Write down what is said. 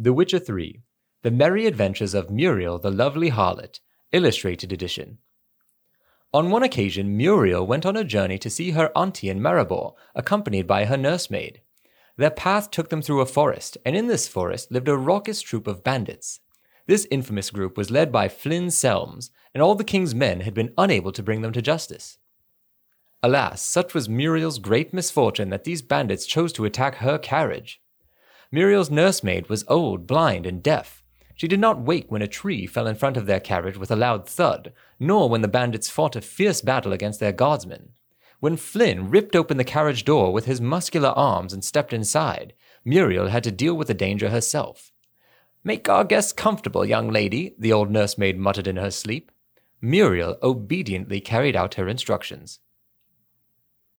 The Witcher 3 The Merry Adventures of Muriel the Lovely Harlot, Illustrated Edition. On one occasion, Muriel went on a journey to see her auntie in Maribor, accompanied by her nursemaid. Their path took them through a forest, and in this forest lived a raucous troop of bandits. This infamous group was led by Flynn Selms, and all the king's men had been unable to bring them to justice. Alas, such was Muriel's great misfortune that these bandits chose to attack her carriage. Muriel's nursemaid was old, blind, and deaf. She did not wake when a tree fell in front of their carriage with a loud thud, nor when the bandits fought a fierce battle against their guardsmen. When Flynn ripped open the carriage door with his muscular arms and stepped inside, Muriel had to deal with the danger herself. Make our guests comfortable, young lady, the old nursemaid muttered in her sleep. Muriel obediently carried out her instructions.